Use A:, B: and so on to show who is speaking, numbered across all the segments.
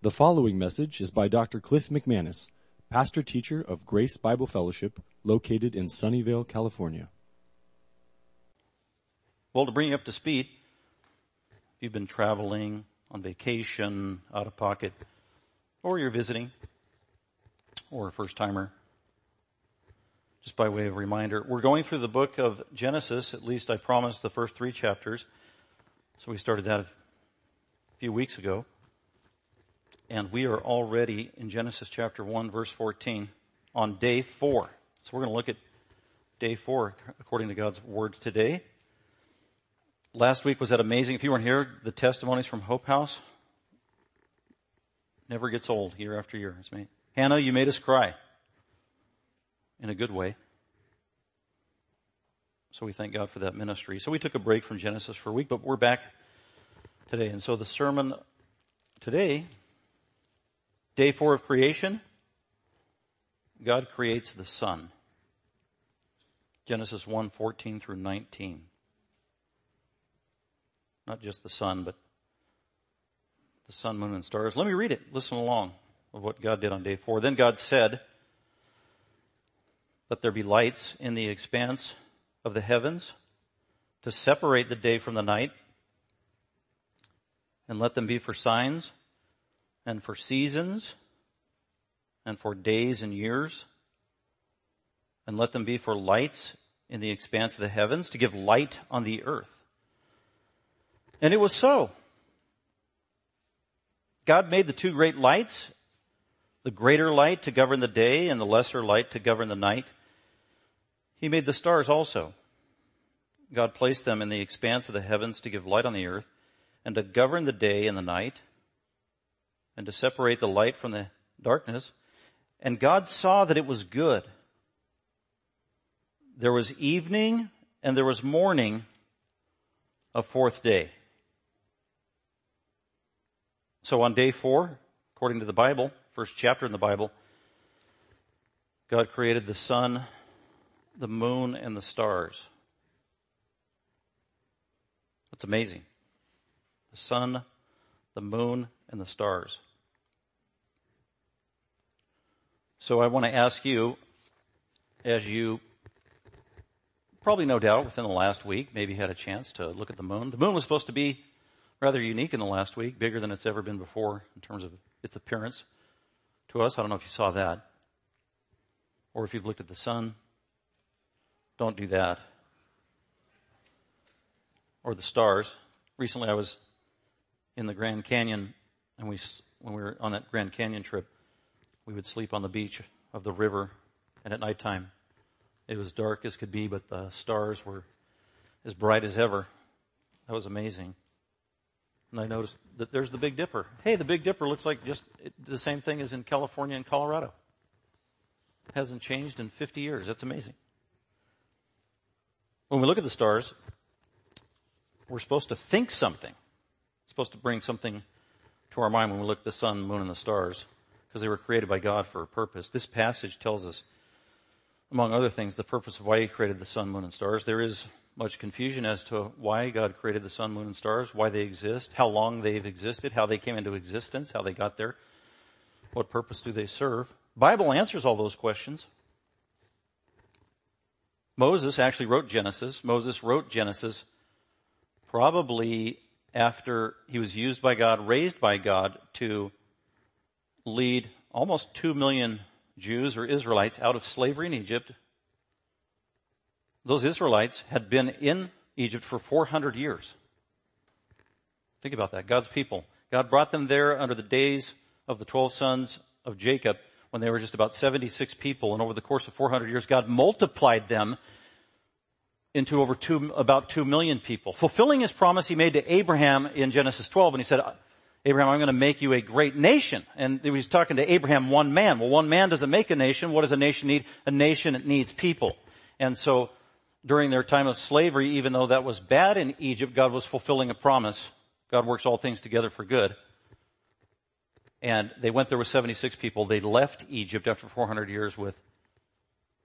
A: The following message is by Dr. Cliff McManus, pastor teacher of Grace Bible Fellowship, located in Sunnyvale, California.
B: Well, to bring you up to speed, if you've been traveling, on vacation, out of pocket, or you're visiting, or a first timer, just by way of reminder, we're going through the book of Genesis, at least I promised the first three chapters. So we started that a few weeks ago. And we are already in Genesis chapter 1 verse 14 on day 4. So we're going to look at day 4 according to God's word today. Last week was that amazing. If you weren't here, the testimonies from Hope House never gets old year after year. It's me. Hannah, you made us cry in a good way. So we thank God for that ministry. So we took a break from Genesis for a week, but we're back today. And so the sermon today, day four of creation, God creates the sun. Genesis 1, 14 through 19. Not just the sun, but the sun, moon, and stars. Let me read it. Listen along of what God did on day four. Then God said, let there be lights in the expanse of the heavens to separate the day from the night and let them be for signs and for seasons and for days and years and let them be for lights in the expanse of the heavens to give light on the earth. And it was so. God made the two great lights, the greater light to govern the day and the lesser light to govern the night. He made the stars also. God placed them in the expanse of the heavens to give light on the earth and to govern the day and the night and to separate the light from the darkness. And God saw that it was good. There was evening and there was morning a fourth day. So on day four, according to the Bible, first chapter in the Bible, God created the sun, the moon, and the stars. That's amazing. The sun, the moon, and the stars. So I want to ask you, as you probably no doubt within the last week, maybe had a chance to look at the moon. The moon was supposed to be rather unique in the last week, bigger than it's ever been before in terms of its appearance to us. I don't know if you saw that. Or if you've looked at the sun. Don't do that. Or the stars. Recently I was in the Grand Canyon and we, when we were on that Grand Canyon trip, we would sleep on the beach of the river and at nighttime it was dark as could be, but the stars were as bright as ever. That was amazing. And I noticed that there's the Big Dipper. Hey, the Big Dipper looks like just the same thing as in California and Colorado. It hasn't changed in 50 years. That's amazing. When we look at the stars, we're supposed to think something. It's supposed to bring something to our mind when we look at the sun, moon, and the stars, because they were created by God for a purpose. This passage tells us, among other things, the purpose of why He created the sun, moon, and stars. There is much confusion as to why God created the sun, moon, and stars, why they exist, how long they've existed, how they came into existence, how they got there, what purpose do they serve. Bible answers all those questions. Moses actually wrote Genesis. Moses wrote Genesis probably after he was used by God, raised by God to lead almost two million Jews or Israelites out of slavery in Egypt those Israelites had been in Egypt for 400 years. Think about that. God's people. God brought them there under the days of the 12 sons of Jacob when they were just about 76 people. And over the course of 400 years, God multiplied them into over two, about 2 million people. Fulfilling his promise he made to Abraham in Genesis 12. And he said, Abraham, I'm going to make you a great nation. And he was talking to Abraham, one man. Well, one man doesn't make a nation. What does a nation need? A nation needs people. And so during their time of slavery, even though that was bad in Egypt, God was fulfilling a promise. God works all things together for good. And they went there with 76 people. They left Egypt after 400 years with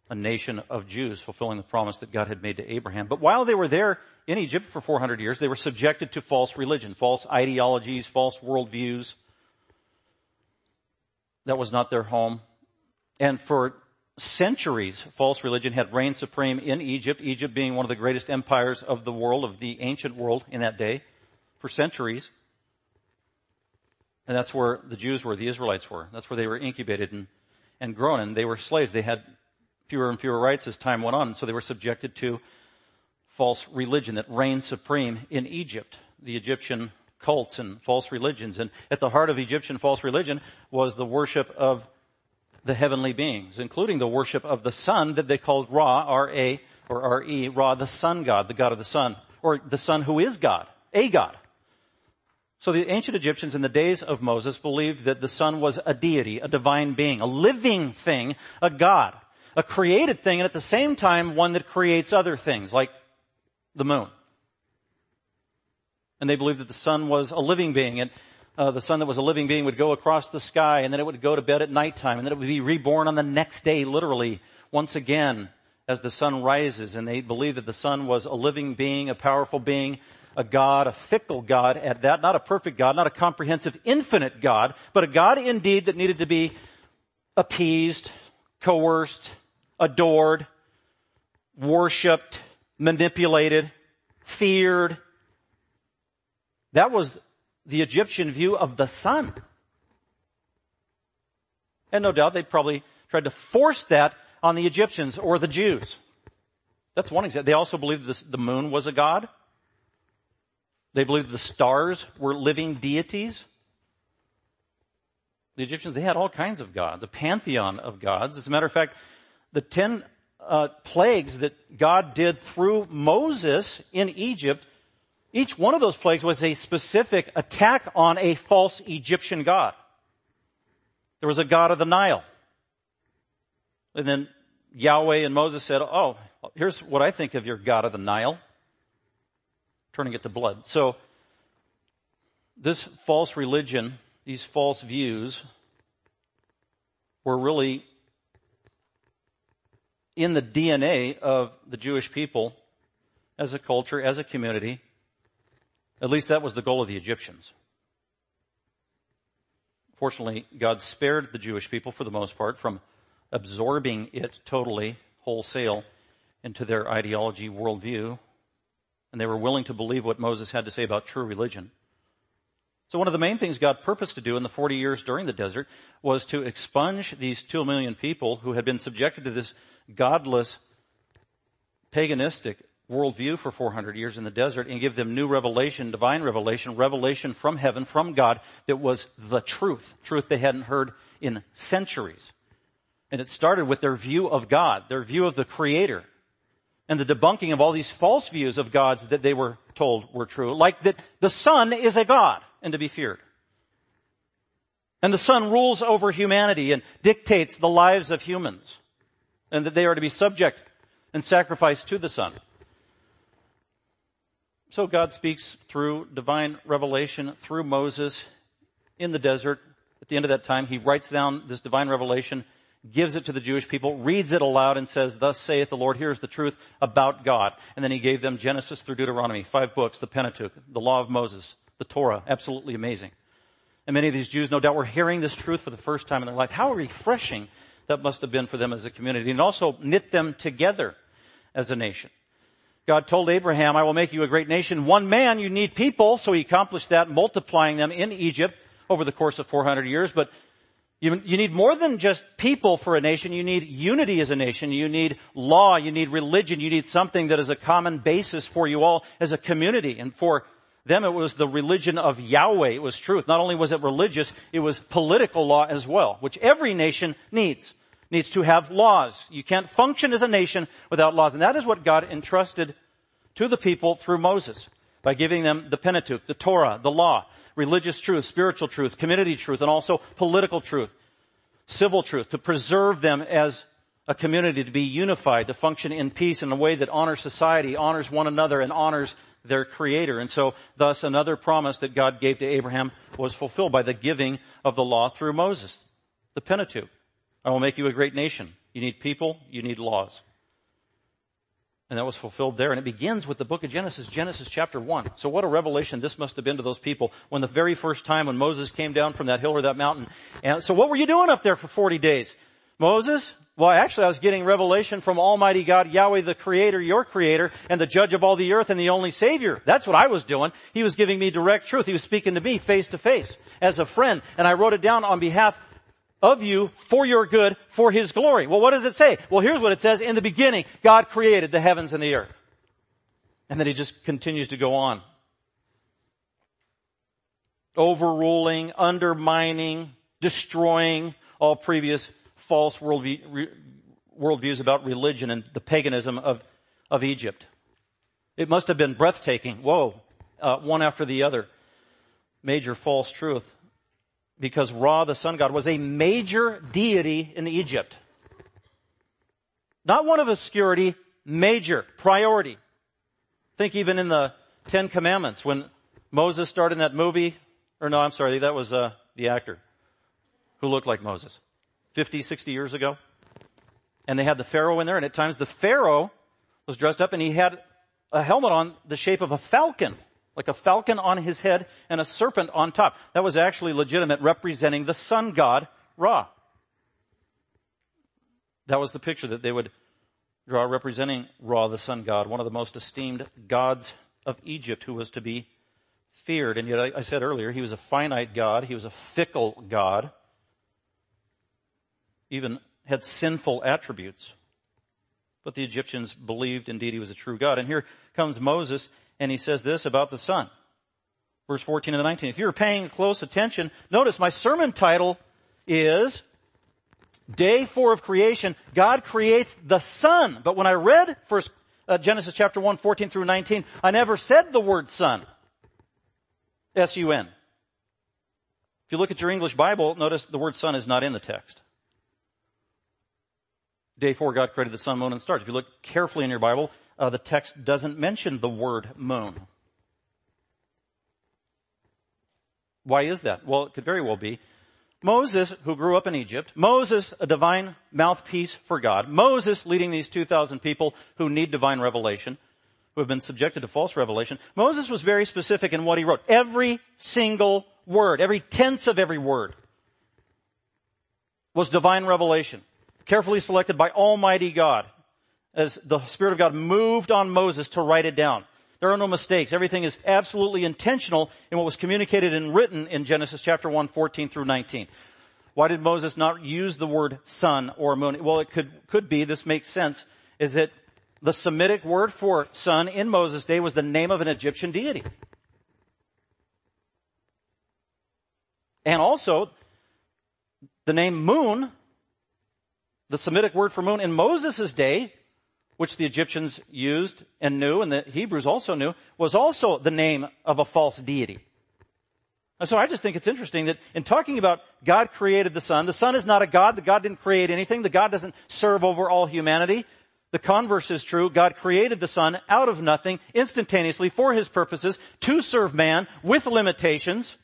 B: a nation of Jews fulfilling the promise that God had made to Abraham. But while they were there in Egypt for 400 years, they were subjected to false religion, false ideologies, false worldviews. that was not their home. And for centuries, false religion had reigned supreme in Egypt, Egypt being one of the greatest empires of the world, of the ancient world in that day, for centuries. And that's where the Jews were, the Israelites were. That's where they were incubated and, and grown, and they were slaves. They had fewer and fewer rights as time went on, so they were subjected to false religion that reigned supreme in Egypt, the Egyptian cults and false religions. And at the heart of Egyptian false religion was the worship of the heavenly beings, including the worship of the sun that they called Ra, R-A, or R-E, Ra, the sun god, the god of the sun, or the sun who is God, a God. So the ancient Egyptians in the days of Moses believed that the sun was a deity, a divine being, a living thing, a God, a created thing, and at the same time one that creates other things, like the moon. And they believed that the sun was a living being, and uh, the sun that was a living being would go across the sky and then it would go to bed at nighttime and then it would be reborn on the next day, literally, once again, as the sun rises. And they believed that the sun was a living being, a powerful being, a God, a fickle God at that, not a perfect God, not a comprehensive, infinite God, but a God indeed that needed to be appeased, coerced, adored, worshipped, manipulated, feared. That was the Egyptian view of the sun. And no doubt they probably tried to force that on the Egyptians or the Jews. That's one example. They also believed this, the moon was a god. They believed the stars were living deities. The Egyptians, they had all kinds of gods, a pantheon of gods. As a matter of fact, the ten uh, plagues that God did through Moses in Egypt each one of those plagues was a specific attack on a false Egyptian god. There was a god of the Nile. And then Yahweh and Moses said, oh, here's what I think of your god of the Nile. Turning it to blood. So, this false religion, these false views, were really in the DNA of the Jewish people as a culture, as a community, at least that was the goal of the Egyptians. Fortunately, God spared the Jewish people for the most part from absorbing it totally, wholesale, into their ideology, worldview, and they were willing to believe what Moses had to say about true religion. So one of the main things God purposed to do in the 40 years during the desert was to expunge these two million people who had been subjected to this godless, paganistic worldview for 400 years in the desert and give them new revelation, divine revelation, revelation from heaven, from God that was the truth, truth they hadn't heard in centuries. And it started with their view of God, their view of the Creator, and the debunking of all these false views of gods that they were told were true, like that the sun is a God and to be feared. And the sun rules over humanity and dictates the lives of humans, and that they are to be subject and sacrificed to the sun. So God speaks through divine revelation through Moses in the desert. At the end of that time, he writes down this divine revelation, gives it to the Jewish people, reads it aloud and says, thus saith the Lord, here's the truth about God. And then he gave them Genesis through Deuteronomy, five books, the Pentateuch, the law of Moses, the Torah, absolutely amazing. And many of these Jews, no doubt, were hearing this truth for the first time in their life. How refreshing that must have been for them as a community and also knit them together as a nation. God told Abraham, I will make you a great nation. One man, you need people. So he accomplished that, multiplying them in Egypt over the course of 400 years. But you, you, need more than just people for a nation. You need unity as a nation. You need law. You need religion. You need something that is a common basis for you all as a community. And for them, it was the religion of Yahweh. It was truth. Not only was it religious, it was political law as well, which every nation needs needs to have laws. You can't function as a nation without laws. And that is what God entrusted to the people through Moses by giving them the Pentateuch, the Torah, the law, religious truth, spiritual truth, community truth, and also political truth, civil truth, to preserve them as a community to be unified, to function in peace in a way that honors society, honors one another, and honors their creator. And so thus another promise that God gave to Abraham was fulfilled by the giving of the law through Moses, the Pentateuch. I will make you a great nation. You need people, you need laws. And that was fulfilled there. And it begins with the book of Genesis, Genesis chapter 1. So what a revelation this must have been to those people when the very first time when Moses came down from that hill or that mountain. And so what were you doing up there for 40 days? Moses? Well, actually I was getting revelation from Almighty God, Yahweh the Creator, your Creator, and the Judge of all the earth and the only Savior. That's what I was doing. He was giving me direct truth. He was speaking to me face to face as a friend. And I wrote it down on behalf of you for your good, for His glory. Well, what does it say? Well, here's what it says. In the beginning, God created the heavens and the earth. And then He just continues to go on. Overruling, undermining, destroying all previous false worldview, worldviews about religion and the paganism of, of Egypt. It must have been breathtaking. Whoa. Uh, one after the other. Major false truth because Ra, the sun god, was a major deity in Egypt. Not one of obscurity, major, priority. Think even in the Ten Commandments when Moses starred in that movie, or no, I'm sorry, that was uh, the actor who looked like Moses 50, 60 years ago. And they had the Pharaoh in there, and at times the Pharaoh was dressed up and he had a helmet on the shape of a falcon like a falcon on his head and a serpent on top. That was actually legitimate, representing the sun god, Ra. That was the picture that they would draw representing Ra, the sun god, one of the most esteemed gods of Egypt who was to be feared. And yet I, I said earlier, he was a finite God. He was a fickle God. Even had sinful attributes. But the Egyptians believed indeed he was a true God. And here comes Moses and he says this about the sun. Verse 14 and 19. If you're paying close attention, notice my sermon title is Day 4 of creation. God creates the sun. But when I read first uh, Genesis chapter 1, 14 through 19, I never said the word sun. S-U-N. If you look at your English Bible, notice the word sun is not in the text. Day 4, God created the sun, moon, and stars. If you look carefully in your Bible, uh, the text doesn't mention the word moon. Why is that? Well, it could very well be. Moses, who grew up in Egypt, Moses, a divine mouthpiece for God, Moses leading these 2,000 people who need divine revelation, who have been subjected to false revelation, Moses was very specific in what he wrote. Every single word, every tense of every word was divine revelation, carefully selected by Almighty God as the Spirit of God moved on Moses to write it down. There are no mistakes. Everything is absolutely intentional in what was communicated and written in Genesis chapter 1, 14 through 19. Why did Moses not use the word sun or moon? Well, it could, could be, this makes sense, is that the Semitic word for sun in Moses' day was the name of an Egyptian deity. And also, the name moon, the Semitic word for moon in Moses' day which the Egyptians used and knew, and the Hebrews also knew, was also the name of a false deity. And so I just think it's interesting that in talking about God created the sun, the sun is not a God, the God didn't create anything, the God doesn't serve over all humanity. The converse is true. God created the sun out of nothing, instantaneously, for his purposes, to serve man, with limitations,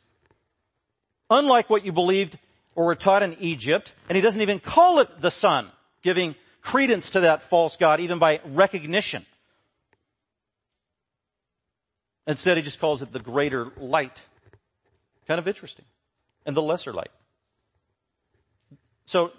B: unlike what you believed or were taught in Egypt, and he doesn't even call it the sun, giving credence to that false God even by recognition. Instead, he just calls it the greater light. Kind of interesting. And the lesser light. So,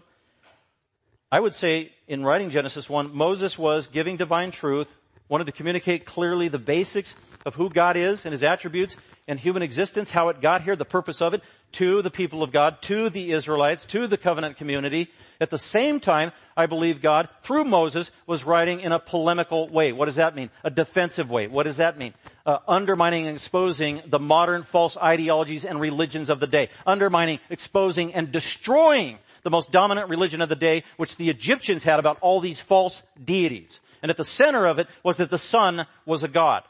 B: I would say in writing Genesis 1, Moses was giving divine truth, wanted to communicate clearly the basics of who God is and his attributes and human existence, how it got here, the purpose of it, to the people of God, to the Israelites, to the covenant community. At the same time, I believe God, through Moses, was writing in a polemical way. What does that mean? A defensive way. What does that mean? Uh, undermining and exposing the modern false ideologies and religions of the day. Undermining, exposing, and destroying the most dominant religion of the day, which the Egyptians had about all these false deities. And at the center of it was that the sun was a god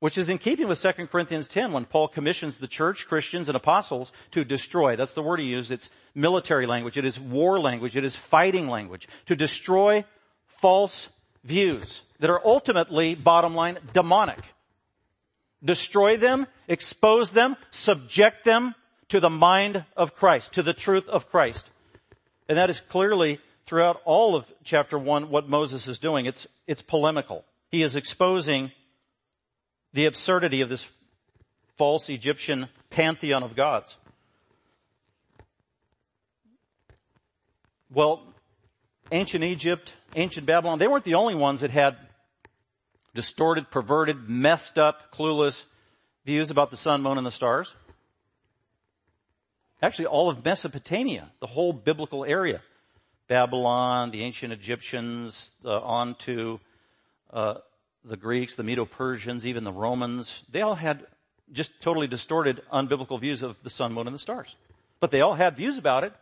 B: which is in keeping with 2 Corinthians 10 when Paul commissions the church, Christians, and apostles to destroy. That's the word he used. It's military language. It is war language. It is fighting language. To destroy false views that are ultimately, bottom line, demonic. Destroy them, expose them, subject them to the mind of Christ, to the truth of Christ. And that is clearly throughout all of chapter one what Moses is doing. It's, it's polemical. He is exposing the absurdity of this false Egyptian pantheon of gods. Well, ancient Egypt, ancient Babylon, they weren't the only ones that had distorted, perverted, messed up, clueless views about the sun, moon, and the stars. Actually, all of Mesopotamia, the whole biblical area, Babylon, the ancient Egyptians, uh, on to uh, the Greeks, the Medo-Persians, even the Romans, they all had just totally distorted, unbiblical views of the sun, moon, and the stars. But they all had views about it.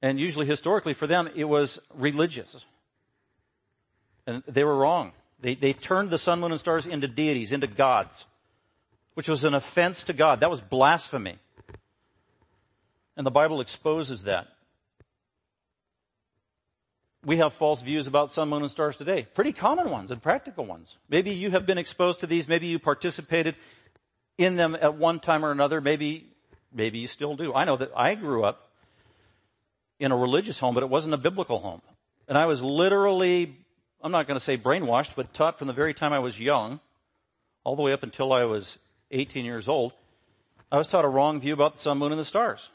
B: And usually historically for them, it was religious. And they were wrong. They, they turned the sun, moon, and stars into deities, into gods, which was an offense to God. That was blasphemy. And the Bible exposes that. We have false views about sun, moon, and stars today. Pretty common ones and practical ones. Maybe you have been exposed to these. Maybe you participated in them at one time or another. Maybe, maybe you still do. I know that I grew up in a religious home, but it wasn't a biblical home. And I was literally, I'm not going to say brainwashed, but taught from the very time I was young, all the way up until I was 18 years old, I was taught a wrong view about the sun, moon, and the stars.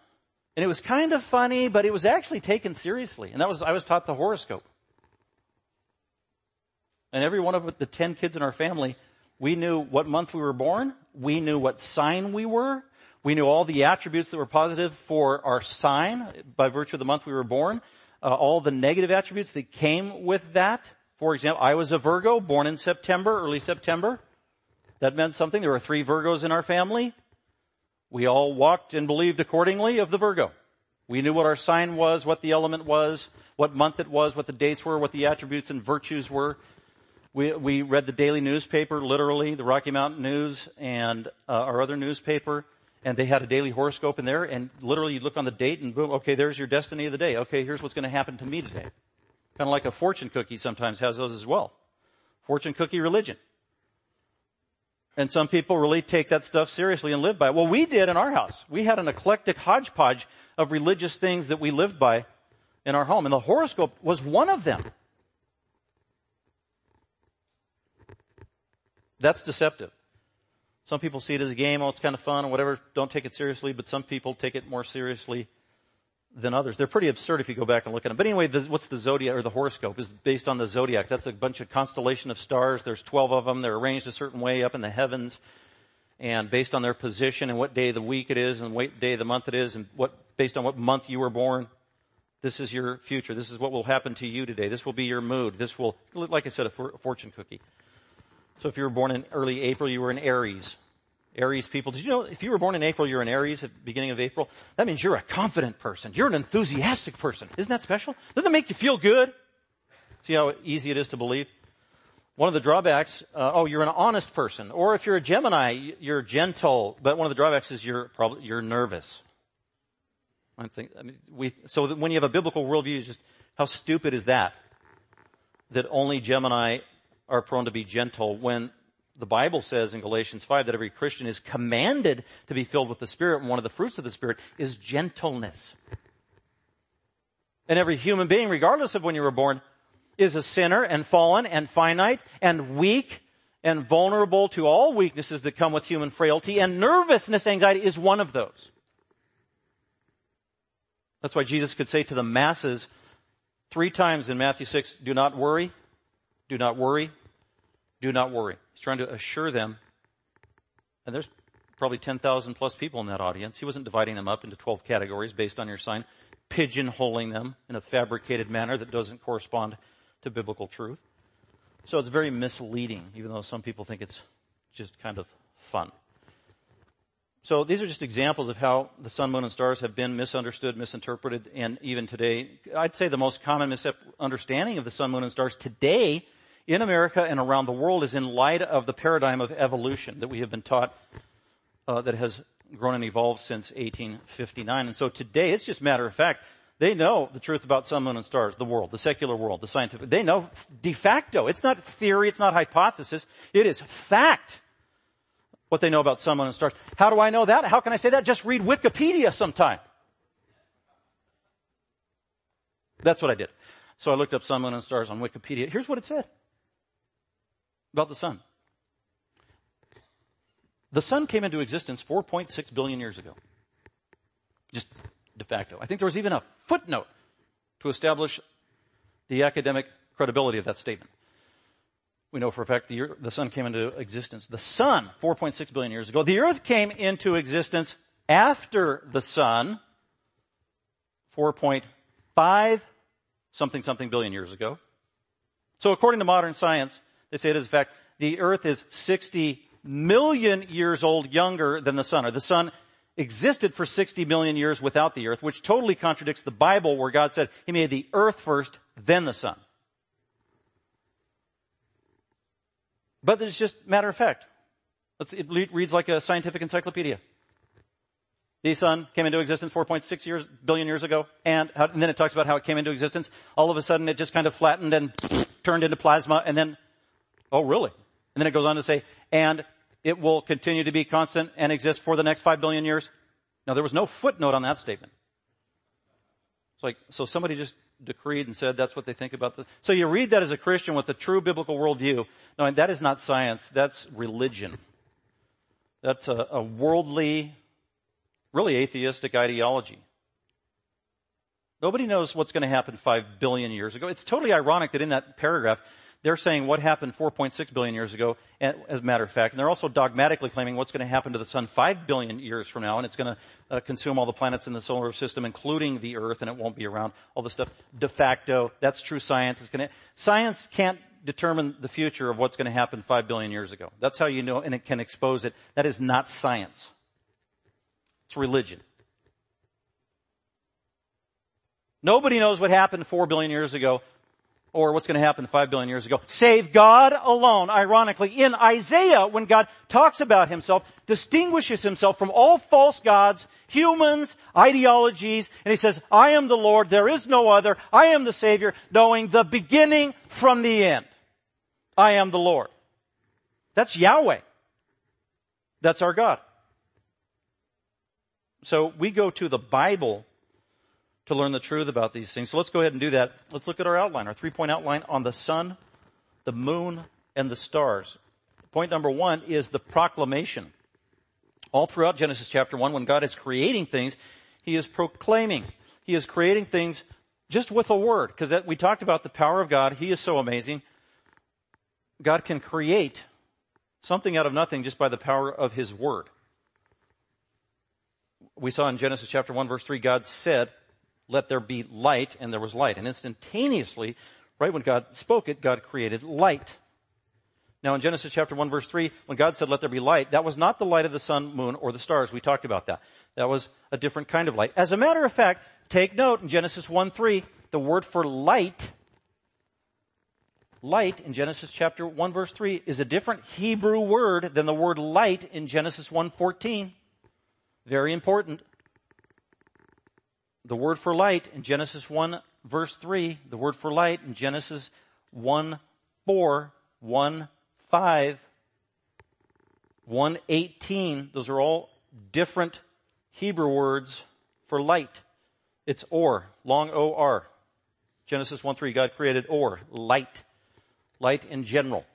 B: And it was kind of funny, but it was actually taken seriously. And that was, I was taught the horoscope. And every one of the 10 kids in our family, we knew what month we were born. We knew what sign we were. We knew all the attributes that were positive for our sign by virtue of the month we were born. Uh, all the negative attributes that came with that. For example, I was a Virgo, born in September, early September. That meant something. There were three Virgos in our family. We all walked and believed accordingly of the Virgo. We knew what our sign was, what the element was, what month it was, what the dates were, what the attributes and virtues were. We, we read the daily newspaper, literally, the Rocky Mountain News and uh, our other newspaper, and they had a daily horoscope in there, and literally you look on the date and boom, okay, there's your destiny of the day. Okay, here's what's going to happen to me today. Kind of like a fortune cookie sometimes has those as well. Fortune cookie religion. And some people really take that stuff seriously and live by it. Well, we did in our house. We had an eclectic hodgepodge of religious things that we lived by in our home. And the horoscope was one of them. That's deceptive. Some people see it as a game. Oh, it's kind of fun or whatever. Don't take it seriously. But some people take it more seriously than others. They're pretty absurd if you go back and look at them. But anyway, this, what's the zodiac or the horoscope is based on the zodiac. That's a bunch of constellation of stars. There's 12 of them. They're arranged a certain way up in the heavens and based on their position and what day of the week it is and what day of the month it is and what, based on what month you were born. This is your future. This is what will happen to you today. This will be your mood. This will, like I said, a fortune cookie. So if you were born in early April, you were in Aries. Aries people. Did you know if you were born in April, you're an Aries at the beginning of April? That means you're a confident person. You're an enthusiastic person. Isn't that special? Doesn't that make you feel good? See how easy it is to believe? One of the drawbacks, uh, oh, you're an honest person. Or if you're a Gemini, you're gentle. But one of the drawbacks is you're probably, you're nervous. I think, I mean, we, so when you have a biblical worldview, it's just, how stupid is that? That only Gemini are prone to be gentle when the Bible says in Galatians 5 that every Christian is commanded to be filled with the Spirit, and one of the fruits of the Spirit is gentleness. And every human being, regardless of when you were born, is a sinner and fallen and finite and weak and vulnerable to all weaknesses that come with human frailty, and nervousness, anxiety is one of those. That's why Jesus could say to the masses three times in Matthew 6, do not worry, do not worry, do not worry. He's trying to assure them, and there's probably 10,000 plus people in that audience. He wasn't dividing them up into 12 categories based on your sign, pigeonholing them in a fabricated manner that doesn't correspond to biblical truth. So it's very misleading, even though some people think it's just kind of fun. So these are just examples of how the sun, moon, and stars have been misunderstood, misinterpreted, and even today, I'd say the most common misunderstanding of the sun, moon, and stars today in America and around the world is in light of the paradigm of evolution that we have been taught uh, that has grown and evolved since 1859. And so today, it's just matter of fact, they know the truth about sun, moon, and stars, the world, the secular world, the scientific. They know de facto. It's not theory, it's not hypothesis. It is fact what they know about sun, moon, and stars. How do I know that? How can I say that? Just read Wikipedia sometime. That's what I did. So I looked up sun, moon, and stars on Wikipedia. Here's what it said about the sun. The sun came into existence 4.6 billion years ago. Just de facto. I think there was even a footnote to establish the academic credibility of that statement. We know for a fact the, the sun came into existence. The sun, 4.6 billion years ago. The earth came into existence after the sun, 4.5 something something billion years ago. So according to modern science, they say it is in fact, the earth is 60 million years old younger than the sun, or the sun existed for 60 million years without the earth, which totally contradicts the Bible where God said he made the earth first, then the sun. But it's just matter of fact. it reads like a scientific encyclopedia. The sun came into existence 4.6 years, billion years ago, and, how, and then it talks about how it came into existence. All of a sudden it just kind of flattened and turned into plasma, and then, oh really? And then it goes on to say, and it will continue to be constant and exist for the next five billion years. Now there was no footnote on that statement. It's like, so somebody just decreed and said that's what they think about the, so you read that as a Christian with a true biblical worldview. No, that is not science, that's religion. That's a, a worldly, really atheistic ideology. Nobody knows what's going to happen five billion years ago. It's totally ironic that in that paragraph, they're saying what happened 4.6 billion years ago, as a matter of fact, and they're also dogmatically claiming what's going to happen to the sun 5 billion years from now, and it's going to uh, consume all the planets in the solar system, including the Earth, and it won't be around. All the stuff de facto. That's true science. It's going to. Science can't determine the future of what's going to happen 5 billion years ago. That's how you know, and it can expose it. That is not science. It's religion. Nobody knows what happened 4 billion years ago or what's going to happen five billion years ago, save God alone. Ironically, in Isaiah, when God talks about himself, distinguishes himself from all false gods, humans, ideologies, and he says, I am the Lord, there is no other, I am the Savior, knowing the beginning from the end. I am the Lord. That's Yahweh. That's our God. So we go to the Bible to learn the truth about these things. So let's go ahead and do that. Let's look at our outline, our three point outline on the sun, the moon, and the stars. Point number one is the proclamation. All throughout Genesis chapter one, when God is creating things, He is proclaiming. He is creating things just with a word, because we talked about the power of God. He is so amazing. God can create something out of nothing just by the power of His word. We saw in Genesis chapter 1 verse 3, God said, let there be light, and there was light. And instantaneously, right when God spoke it, God created light. Now in Genesis chapter 1 verse 3, when God said, let there be light, that was not the light of the sun, moon, or the stars. We talked about that. That was a different kind of light. As a matter of fact, take note in Genesis 1 3, the word for light, light in Genesis chapter 1 verse 3 is a different Hebrew word than the word light in Genesis 1 14. Very important the word for light in Genesis 1 verse 3, the word for light in Genesis 1 4, 1 5, 1 18, those are all different Hebrew words for light. It's or, long O-R. Genesis 1 3, God created or, light. Light in general.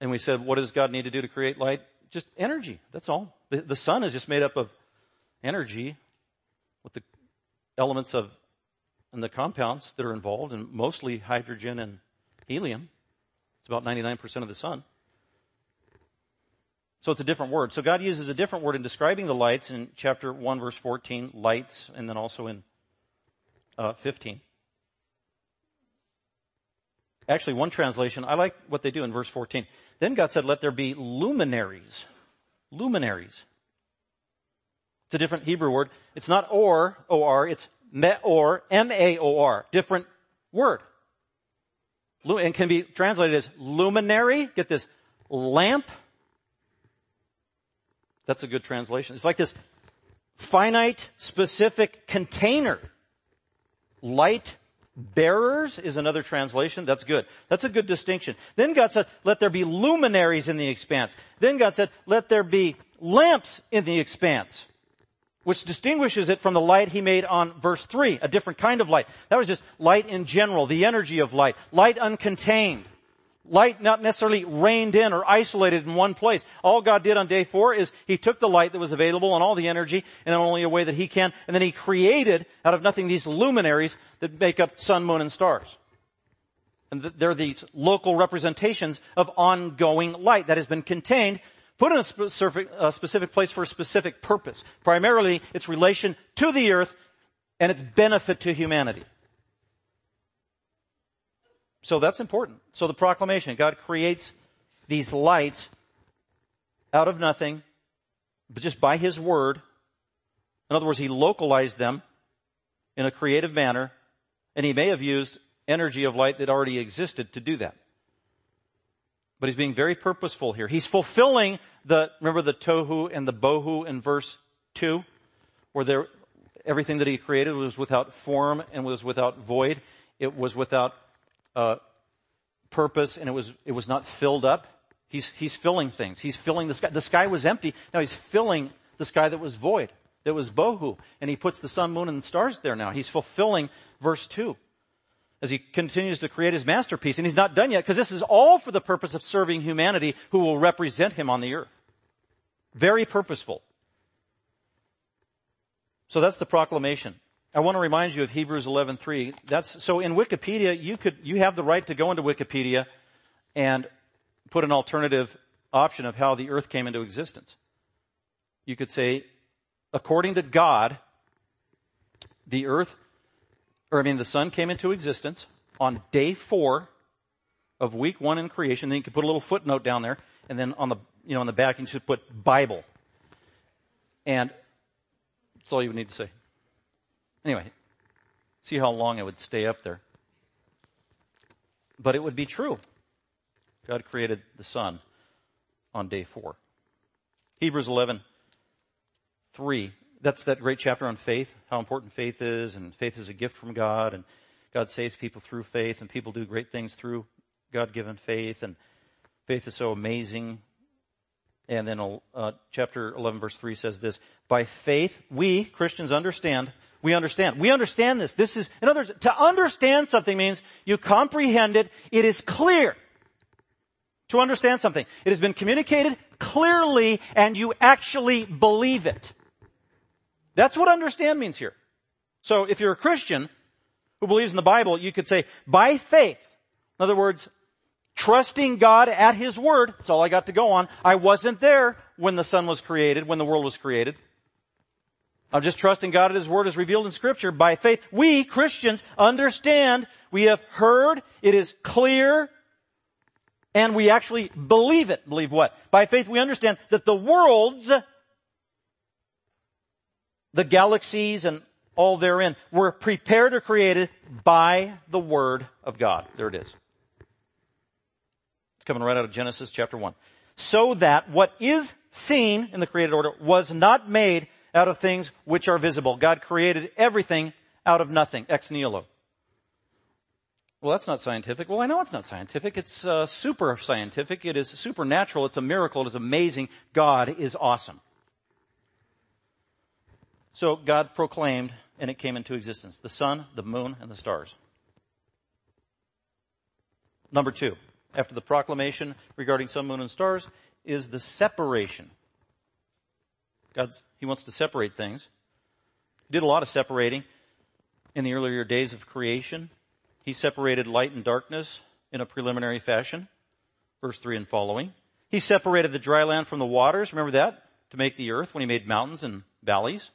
B: And we said, what does God need to do to create light? Just energy. That's all. The, the sun is just made up of energy with the elements of and the compounds that are involved, and mostly hydrogen and helium. It's about 99% of the sun. So it's a different word. So God uses a different word in describing the lights in chapter 1 verse 14, lights, and then also in uh, 15. Actually, one translation, I like what they do in verse 14. Then God said, let there be luminaries. Luminaries. It's a different Hebrew word. It's not or, O-R, it's meor, M-A-O-R. Different word. And can be translated as luminary. Get this. Lamp. That's a good translation. It's like this finite, specific container. Light bearers is another translation. That's good. That's a good distinction. Then God said, let there be luminaries in the expanse. Then God said, let there be lamps in the expanse. Which distinguishes it from the light he made on verse 3, a different kind of light. That was just light in general, the energy of light, light uncontained. Light not necessarily reined in or isolated in one place. All God did on day four is He took the light that was available and all the energy in only a way that He can, and then He created out of nothing these luminaries that make up sun, moon, and stars. And they're these local representations of ongoing light that has been contained put in a specific, a specific place for a specific purpose. Primarily, its relation to the earth and its benefit to humanity. So that's important. So the proclamation, God creates these lights out of nothing, but just by His word. In other words, He localized them in a creative manner, and He may have used energy of light that already existed to do that. But he's being very purposeful here. He's fulfilling the, remember the tohu and the bohu in verse 2? Where there, everything that he created was without form and was without void. It was without, uh, purpose and it was, it was not filled up. He's, he's filling things. He's filling the sky. The sky was empty. Now he's filling the sky that was void. That was bohu. And he puts the sun, moon, and stars there now. He's fulfilling verse 2 as he continues to create his masterpiece. And he's not done yet because this is all for the purpose of serving humanity who will represent him on the earth. Very purposeful. So that's the proclamation. I want to remind you of Hebrews 11:3. That's so in Wikipedia you could you have the right to go into Wikipedia and put an alternative option of how the earth came into existence. You could say according to God the earth or I mean, the sun came into existence on day four of week one in creation. Then you could put a little footnote down there, and then on the you know on the back you should put Bible, and that's all you would need to say. Anyway, see how long it would stay up there. But it would be true. God created the sun on day four. Hebrews 11, 3 that's that great chapter on faith, how important faith is, and faith is a gift from God, and God saves people through faith, and people do great things through God-given faith, and faith is so amazing. And then uh, chapter 11 verse 3 says this, by faith, we, Christians, understand, we understand. We understand this. This is, in other words, to understand something means you comprehend it, it is clear. To understand something. It has been communicated clearly and you actually believe it. That's what understand means here. So if you're a Christian who believes in the Bible, you could say, by faith, in other words, trusting God at His Word, that's all I got to go on. I wasn't there when the sun was created, when the world was created. I'm just trusting God at His Word as revealed in Scripture. By faith, we Christians understand, we have heard, it is clear, and we actually believe it. Believe what? By faith, we understand that the worlds the galaxies and all therein were prepared or created by the Word of God. There it is. It's coming right out of Genesis chapter 1. So that what is seen in the created order was not made out of things which are visible. God created everything out of nothing, ex nihilo. Well, that's not scientific. Well, I know it's not scientific. It's uh, super scientific. It is supernatural. It's a miracle. It is amazing. God is awesome. So God proclaimed, and it came into existence, the sun, the moon, and the stars. Number two, after the proclamation regarding sun, moon, and stars, is the separation. God's, He wants to separate things. He did a lot of separating in the earlier days of creation. He separated light and darkness in a preliminary fashion. Verse 3 and following. He separated the dry land from the waters. Remember that? To make the earth when he made mountains and valleys.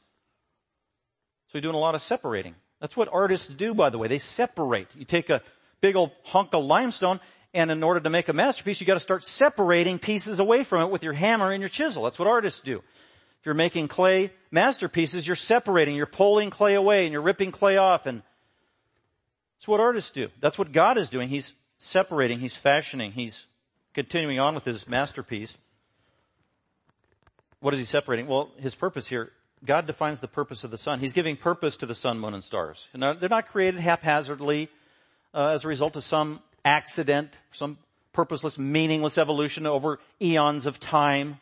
B: So you're doing a lot of separating. That's what artists do, by the way. They separate. You take a big old hunk of limestone, and in order to make a masterpiece, you gotta start separating pieces away from it with your hammer and your chisel. That's what artists do. If you're making clay masterpieces, you're separating, you're pulling clay away, and you're ripping clay off, and that's what artists do. That's what God is doing. He's separating, He's fashioning, He's continuing on with His masterpiece. What is He separating? Well, His purpose here God defines the purpose of the sun. He's giving purpose to the sun, moon, and stars. And they're not created haphazardly uh, as a result of some accident, some purposeless, meaningless evolution over eons of time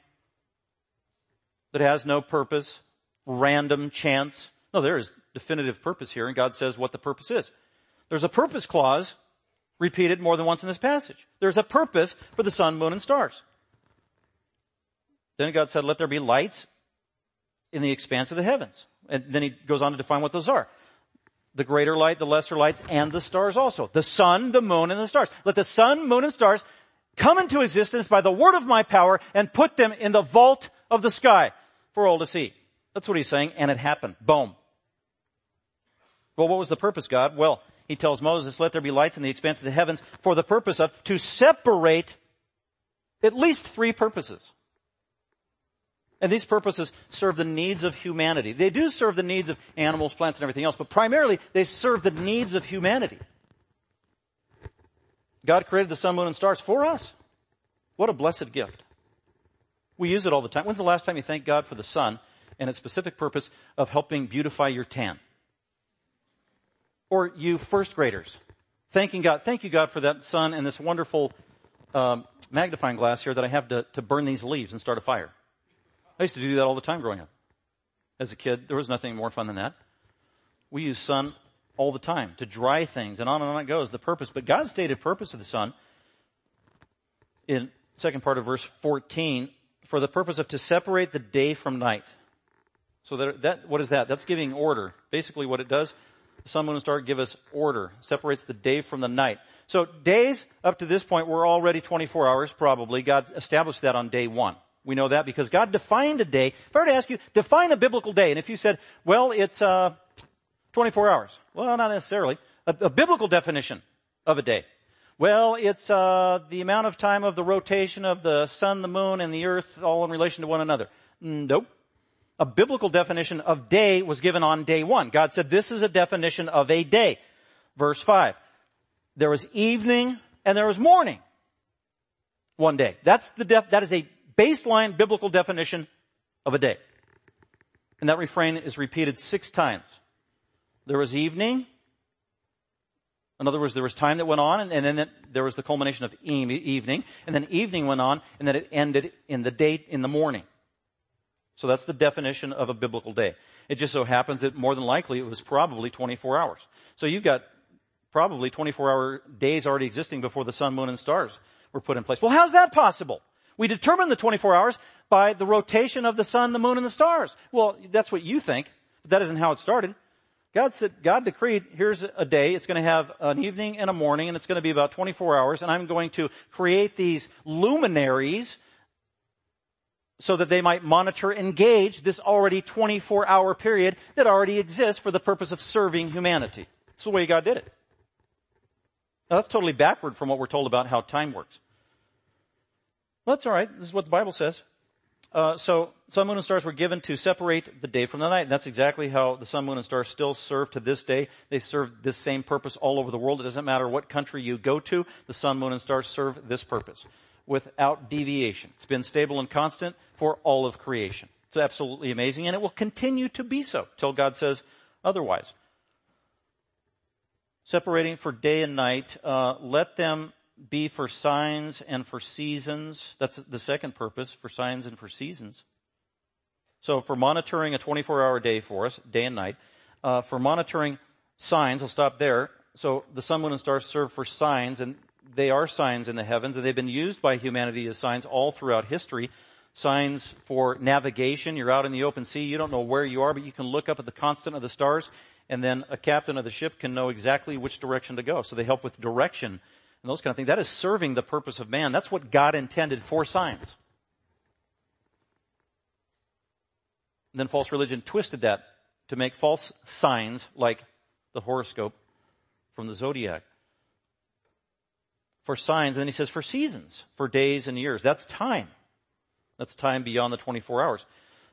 B: that has no purpose. random chance. No, there is definitive purpose here and God says what the purpose is. There's a purpose clause repeated more than once in this passage. There's a purpose for the sun, moon, and stars. Then God said, let there be lights in the expanse of the heavens. And then he goes on to define what those are. The greater light, the lesser lights, and the stars also. The sun, the moon, and the stars. Let the sun, moon, and stars come into existence by the word of my power and put them in the vault of the sky for all to see. That's what he's saying, and it happened. Boom. Well, what was the purpose, God? Well, he tells Moses, let there be lights in the expanse of the heavens for the purpose of, to separate at least three purposes. And these purposes serve the needs of humanity. They do serve the needs of animals, plants, and everything else, but primarily they serve the needs of humanity. God created the sun, moon, and stars for us. What a blessed gift. We use it all the time. When's the last time you thanked God for the sun and its specific purpose of helping beautify your tan? Or you first graders, thanking God, thank you God for that sun and this wonderful um, magnifying glass here that I have to, to burn these leaves and start a fire. I used to do that all the time growing up. As a kid, there was nothing more fun than that. We use sun all the time to dry things and on and on it goes, the purpose. But God's stated purpose of the sun in second part of verse 14 for the purpose of to separate the day from night. So that, that, what is that? That's giving order. Basically what it does, the sun, moon, and star give us order. Separates the day from the night. So days up to this point were already 24 hours probably. God established that on day one. We know that because God defined a day. If I were to ask you, define a biblical day, and if you said, well, it's, uh, 24 hours. Well, not necessarily. A, a biblical definition of a day. Well, it's uh, the amount of time of the rotation of the sun, the moon, and the earth all in relation to one another. Nope. A biblical definition of day was given on day one. God said this is a definition of a day. Verse five. There was evening and there was morning. One day. That's the def- that is a baseline biblical definition of a day. And that refrain is repeated six times. There was evening. In other words, there was time that went on, and, and then it, there was the culmination of evening, and then evening went on, and then it ended in the day, in the morning. So that's the definition of a biblical day. It just so happens that more than likely it was probably 24 hours. So you've got probably 24 hour days already existing before the sun, moon, and stars were put in place. Well, how's that possible? We determine the 24 hours by the rotation of the sun, the moon, and the stars. Well, that's what you think, but that isn't how it started. God said, God decreed, here's a day, it's going to have an evening and a morning, and it's going to be about 24 hours, and I'm going to create these luminaries so that they might monitor and gauge this already 24 hour period that already exists for the purpose of serving humanity. That's the way God did it. Now that's totally backward from what we're told about how time works. Well, that's alright. This is what the Bible says. Uh, so sun, moon, and stars were given to separate the day from the night. And that's exactly how the sun, moon, and stars still serve to this day. They serve this same purpose all over the world. It doesn't matter what country you go to. The sun, moon, and stars serve this purpose without deviation. It's been stable and constant for all of creation. It's absolutely amazing, and it will continue to be so till God says otherwise. Separating for day and night, uh, let them be for signs and for seasons. That's the second purpose, for signs and for seasons. So for monitoring a 24 hour day for us, day and night, uh, for monitoring signs, I'll stop there. So the sun, moon, and stars serve for signs, and they are signs in the heavens, and they've been used by humanity as signs all throughout history. Signs for navigation. You're out in the open sea. You don't know where you are, but you can look up at the constant of the stars, and then a captain of the ship can know exactly which direction to go. So they help with direction and those kind of things. That is serving the purpose of man. That's what God intended for signs. And then false religion twisted that to make false signs like the horoscope from the zodiac. For signs, and then he says for seasons, for days and years. That's time. That's time beyond the 24 hours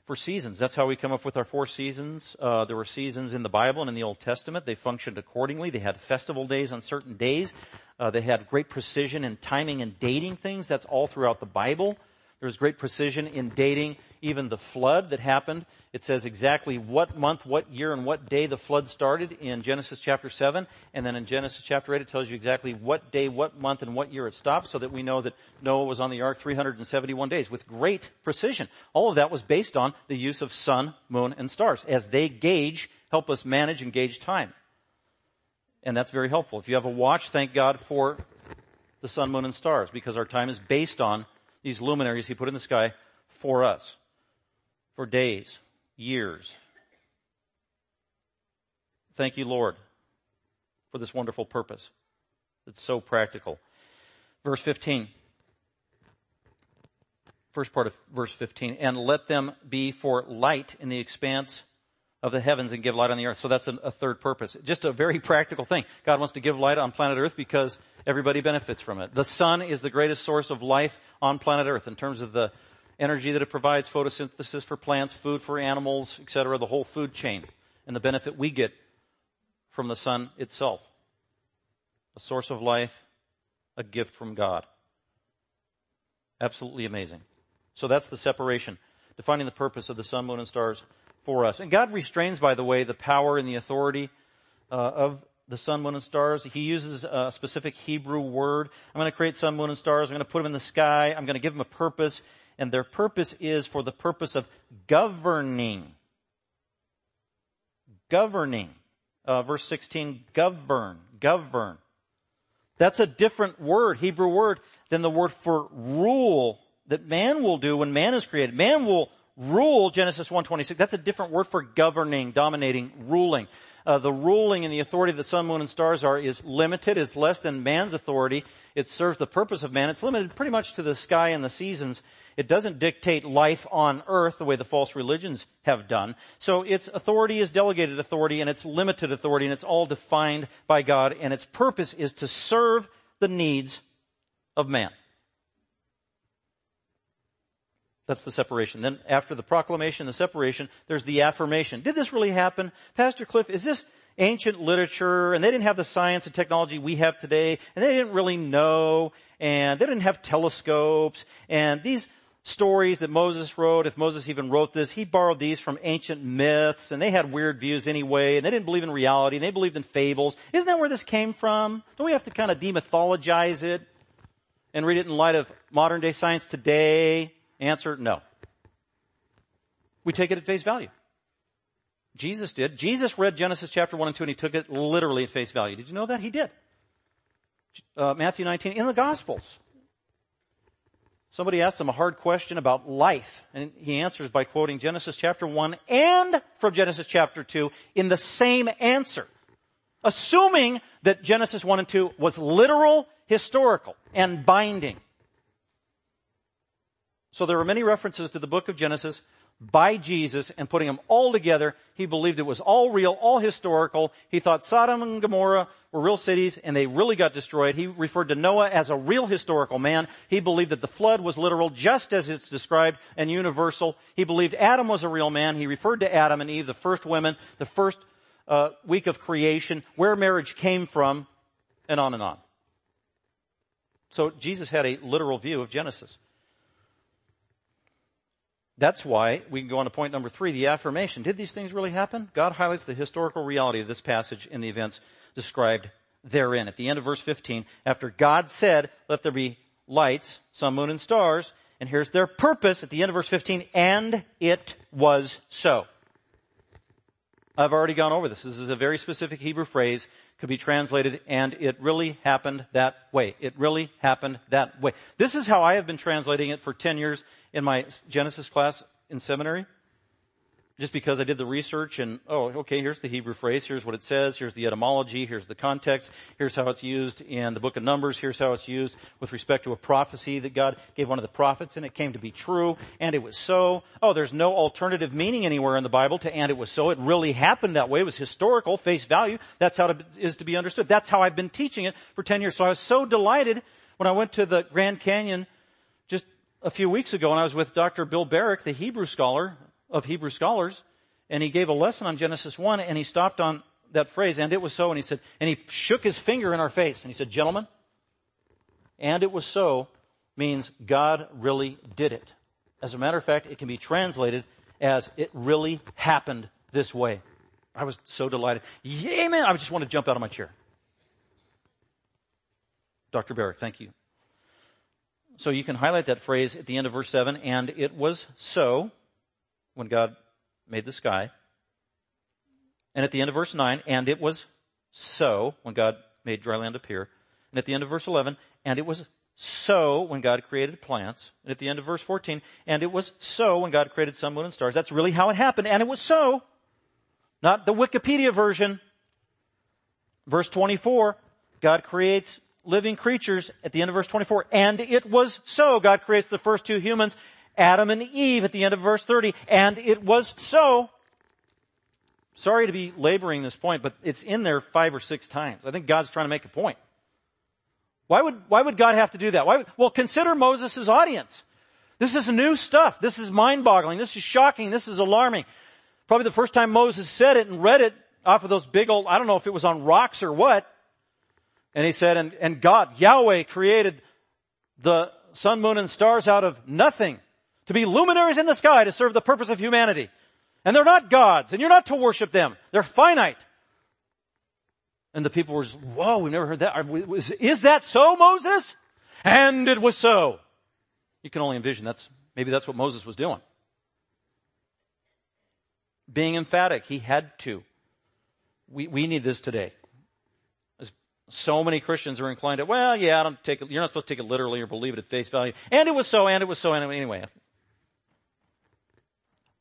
B: for seasons. That's how we come up with our four seasons. Uh, there were seasons in the Bible and in the Old Testament. They functioned accordingly. They had festival days on certain days. Uh, they had great precision in timing and dating things. That's all throughout the Bible. There was great precision in dating even the flood that happened. It says exactly what month, what year, and what day the flood started in Genesis chapter 7. And then in Genesis chapter 8, it tells you exactly what day, what month, and what year it stopped so that we know that Noah was on the ark 371 days with great precision. All of that was based on the use of sun, moon, and stars as they gauge, help us manage and gauge time. And that's very helpful. If you have a watch, thank God for the sun, moon, and stars because our time is based on these luminaries he put in the sky for us, for days, years. Thank you, Lord, for this wonderful purpose. It's so practical. Verse 15. First part of verse 15. And let them be for light in the expanse of the heavens and give light on the earth. So that's a, a, third purpose. Just a very practical thing. God wants to give light on planet earth because everybody benefits from it. The sun is the greatest source of life on planet earth in terms of the energy that it provides, photosynthesis for plants, food for animals, etc., the whole food chain, and the benefit we get from the sun itself. A source of life, a gift from God. Absolutely amazing. So that's the separation, defining the purpose of the sun, moon, and stars for us. And God restrains, by the way, the power and the authority uh, of the sun, moon, and stars. He uses a specific Hebrew word. I'm going to create sun, moon, and stars. I'm going to put them in the sky. I'm going to give them a purpose. And their purpose is for the purpose of governing. Governing. Uh, verse 16, govern, govern. That's a different word, Hebrew word, than the word for rule that man will do when man is created. Man will rule, Genesis 1.26, that's a different word for governing, dominating, ruling. Uh, the ruling and the authority that the sun, moon, and stars are is limited. It's less than man's authority. It serves the purpose of man. It's limited pretty much to the sky and the seasons. It doesn't dictate life on earth the way the false religions have done. So its authority is delegated authority and it's limited authority and it's all defined by God and its purpose is to serve the needs of man. That's the separation. Then after the proclamation, the separation, there's the affirmation. Did this really happen? Pastor Cliff, is this ancient literature and they didn't have the science and technology we have today and they didn't really know and they didn't have telescopes and these stories that Moses wrote, if Moses even wrote this, he borrowed these from ancient myths and they had weird views anyway and they didn't believe in reality and they believed in fables. Isn't that where this came from? Don't we have to kind of demythologize it and read it in light of modern day science today? Answer, no. We take it at face value. Jesus did. Jesus read Genesis chapter 1 and 2 and he took it literally at face value. Did you know that? He did. Uh, Matthew 19 in the Gospels. Somebody asked him a hard question about life and he answers by quoting Genesis chapter 1 and from Genesis chapter 2 in the same answer. Assuming that Genesis 1 and 2 was literal, historical, and binding. So there are many references to the book of Genesis by Jesus and putting them all together. He believed it was all real, all historical. He thought Sodom and Gomorrah were real cities and they really got destroyed. He referred to Noah as a real historical man. He believed that the flood was literal just as it's described and universal. He believed Adam was a real man. He referred to Adam and Eve, the first women, the first uh, week of creation, where marriage came from, and on and on. So Jesus had a literal view of Genesis. That's why we can go on to point number three, the affirmation. Did these things really happen? God highlights the historical reality of this passage in the events described therein. At the end of verse 15, after God said, let there be lights, sun, moon, and stars, and here's their purpose at the end of verse 15, and it was so. I've already gone over this. This is a very specific Hebrew phrase, could be translated, and it really happened that way. It really happened that way. This is how I have been translating it for 10 years in my Genesis class in seminary just because I did the research and, oh, okay, here's the Hebrew phrase, here's what it says, here's the etymology, here's the context, here's how it's used in the book of Numbers, here's how it's used with respect to a prophecy that God gave one of the prophets and it came to be true, and it was so. Oh, there's no alternative meaning anywhere in the Bible to and it was so. It really happened that way. It was historical, face value. That's how it is to be understood. That's how I've been teaching it for 10 years. So I was so delighted when I went to the Grand Canyon a few weeks ago and I was with Dr. Bill Barrick, the Hebrew scholar, of Hebrew scholars, and he gave a lesson on Genesis 1, and he stopped on that phrase, and it was so, and he said, and he shook his finger in our face, and he said, gentlemen, and it was so, means God really did it. As a matter of fact, it can be translated as it really happened this way. I was so delighted. Yeah, man. I just want to jump out of my chair. Dr. Barrick, thank you. So you can highlight that phrase at the end of verse 7, and it was so when God made the sky. And at the end of verse 9, and it was so when God made dry land appear. And at the end of verse 11, and it was so when God created plants. And at the end of verse 14, and it was so when God created sun, moon, and stars. That's really how it happened. And it was so. Not the Wikipedia version. Verse 24, God creates living creatures at the end of verse 24. And it was so. God creates the first two humans, Adam and Eve at the end of verse 30. And it was so. Sorry to be laboring this point, but it's in there five or six times. I think God's trying to make a point. Why would, why would God have to do that? Why, well, consider Moses' audience. This is new stuff. This is mind-boggling. This is shocking. This is alarming. Probably the first time Moses said it and read it off of those big old, I don't know if it was on rocks or what. And he said, and, and God, Yahweh created the sun, moon, and stars out of nothing to be luminaries in the sky to serve the purpose of humanity. And they're not gods, and you're not to worship them. They're finite. And the people were, whoa, we've never heard that. Is that so, Moses? And it was so. You can only envision that's, maybe that's what Moses was doing. Being emphatic, he had to. We, we need this today. So many Christians are inclined to, well, yeah, I don't take it, you're not supposed to take it literally or believe it at face value. And it was so, and it was so, and anyway.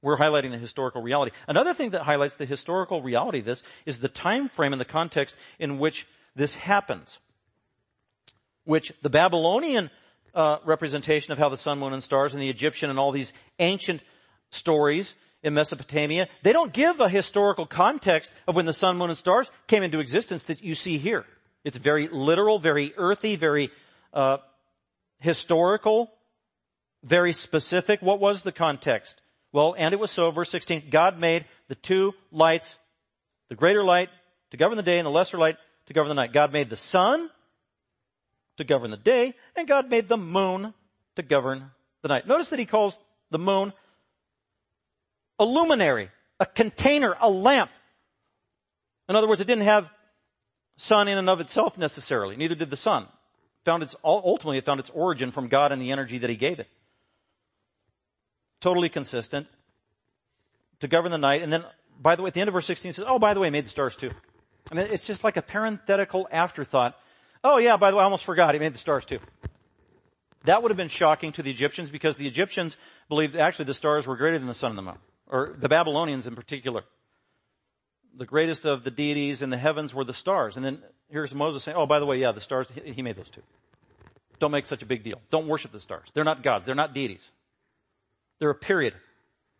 B: We're highlighting the historical reality. Another thing that highlights the historical reality of this is the time frame and the context in which this happens. Which the Babylonian uh, representation of how the sun, moon, and stars, and the Egyptian and all these ancient stories in Mesopotamia, they don't give a historical context of when the sun, moon, and stars came into existence that you see here. It's very literal, very earthy, very uh, historical, very specific. What was the context? Well, and it was so, verse 16, God made the two lights, the greater light to govern the day and the lesser light to govern the night. God made the sun to govern the day and God made the moon to govern the night. Notice that he calls the moon a luminary, a container, a lamp. In other words, it didn't have sun in and of itself necessarily. Neither did the sun. Found its, ultimately it found its origin from God and the energy that he gave it totally consistent to govern the night. And then, by the way, at the end of verse 16 it says, oh, by the way, made the stars too. I mean, it's just like a parenthetical afterthought. Oh yeah, by the way, I almost forgot. He made the stars too. That would have been shocking to the Egyptians because the Egyptians believed actually the stars were greater than the sun and the moon. Or the Babylonians in particular. The greatest of the deities in the heavens were the stars. And then here's Moses saying, oh, by the way, yeah, the stars, he made those too. Don't make such a big deal. Don't worship the stars. They're not gods. They're not deities. They're a period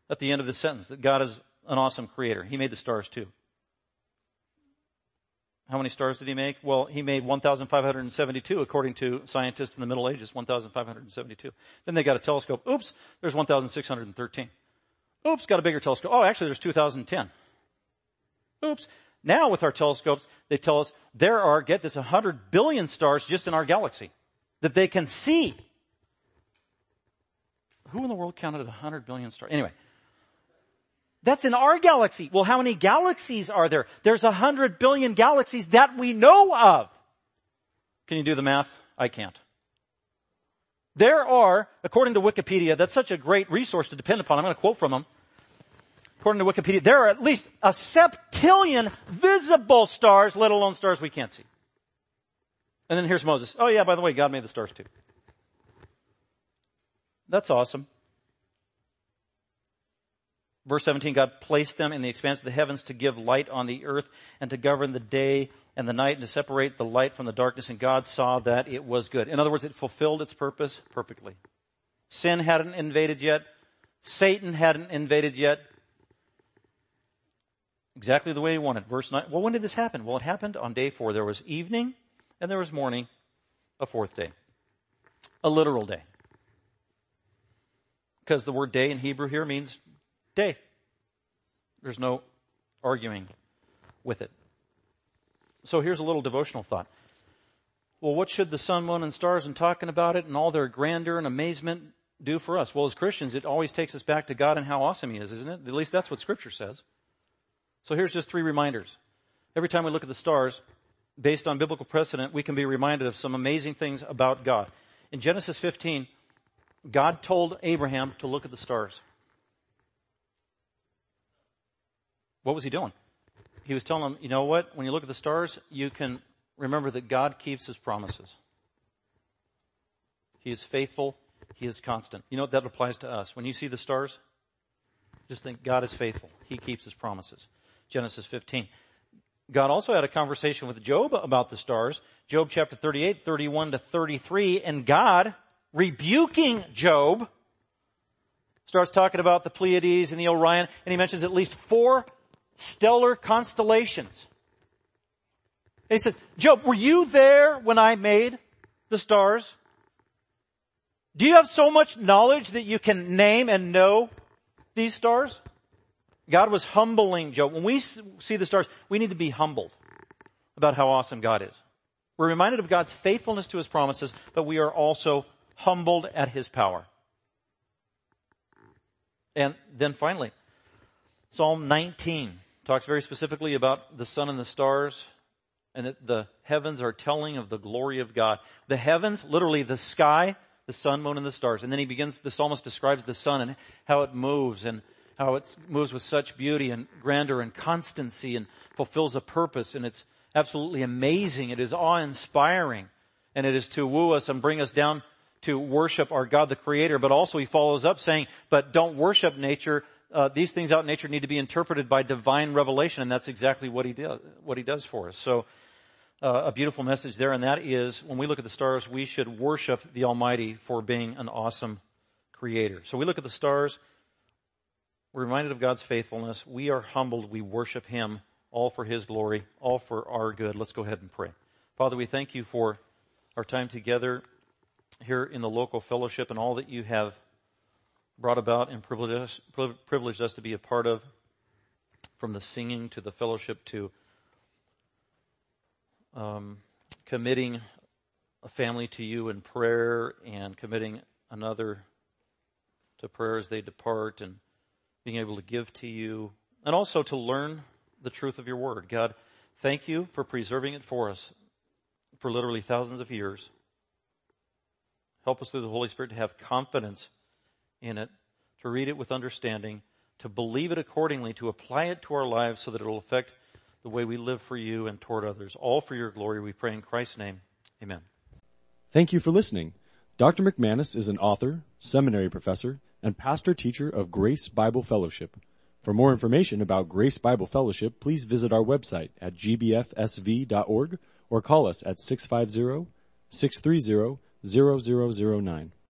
B: at the end of the sentence that God is an awesome creator. He made the stars too. How many stars did he make? Well, he made 1,572 according to scientists in the Middle Ages, 1,572. Then they got a telescope. Oops, there's 1,613. Oops, got a bigger telescope. Oh, actually there's 2,010. Oops. Now with our telescopes, they tell us there are, get this, 100 billion stars just in our galaxy that they can see who in the world counted 100 billion stars? Anyway. That's in our galaxy. Well, how many galaxies are there? There's 100 billion galaxies that we know of. Can you do the math? I can't. There are, according to Wikipedia, that's such a great resource to depend upon. I'm going to quote from them. According to Wikipedia, there are at least a septillion visible stars, let alone stars we can't see. And then here's Moses. Oh yeah, by the way, God made the stars too. That's awesome. Verse 17, God placed them in the expanse of the heavens to give light on the earth and to govern the day and the night and to separate the light from the darkness. And God saw that it was good. In other words, it fulfilled its purpose perfectly. Sin hadn't invaded yet. Satan hadn't invaded yet. Exactly the way he wanted. Verse 9. Well, when did this happen? Well, it happened on day four. There was evening and there was morning, a fourth day. A literal day because the word day in Hebrew here means day. There's no arguing with it. So here's a little devotional thought. well, what should the sun, moon, and stars and talking about it and all their grandeur and amazement do for us? Well, as Christians, it always takes us back to God and how awesome He is, isn't it? At least that's what Scripture says. So here's just three reminders. Every time we look at the stars, based on biblical precedent, we can be reminded of some amazing things about God. In Genesis 15, God told Abraham to look at the stars. What was he doing? He was telling him, you know what? When you look at the stars, you can remember that God keeps his promises. He is faithful. He is constant. You know what that applies to us. When you see the stars, just think God is faithful. He keeps his promises. Genesis 15. God also had a conversation with Job about the stars. Job chapter 38, 31 to 33. And God, rebuking Job, starts talking about the Pleiades and the Orion, and he mentions at least four stellar constellations. And he says, Job, were you there when I made the stars? Do you have so much knowledge that you can name and know these stars? God was humbling Job. When we see the stars, we need to be humbled about how awesome God is. We're reminded of God's faithfulness to his promises, but we are also humbled at his power. And then finally, Psalm 19 talks very specifically about the sun and the stars and that the heavens are telling of the glory of God. The heavens, literally the sky, the sun, moon, and the stars. And then he begins, the psalmist describes the sun and how it moves and how it moves with such beauty and grandeur and constancy and fulfills a purpose. And it's absolutely amazing. It is awe-inspiring. And it is to woo us and bring us down to worship our God the Creator. But also he follows up saying, but don't worship nature uh, these things out in nature need to be interpreted by divine revelation, and that's exactly what he does. What he does for us. So, uh, a beautiful message there, and that is when we look at the stars, we should worship the Almighty for being an awesome Creator. So we look at the stars. We're reminded of God's faithfulness. We are humbled. We worship Him, all for His glory, all for our good. Let's go ahead and pray. Father, we thank you for our time together here in the local fellowship and all that you have brought about and privileged us, privileged us to be a part of, from the singing to the fellowship to um, committing a family to you in prayer and committing another to prayer as they depart and being able to give to you and also to learn the truth of your word. God, thank you for preserving it for us for literally thousands of years. Help us through the Holy Spirit to have confidence in it, to read it with understanding, to believe it accordingly, to apply it to our lives so that it will affect the way we live for you and toward others. All for your glory, we pray in Christ's name. Amen.
A: Thank you for listening. Dr. McManus is an author, seminary professor, and pastor teacher of Grace Bible Fellowship. For more information about Grace Bible Fellowship, please visit our website at gbfsv.org or call us at 650 630 0009.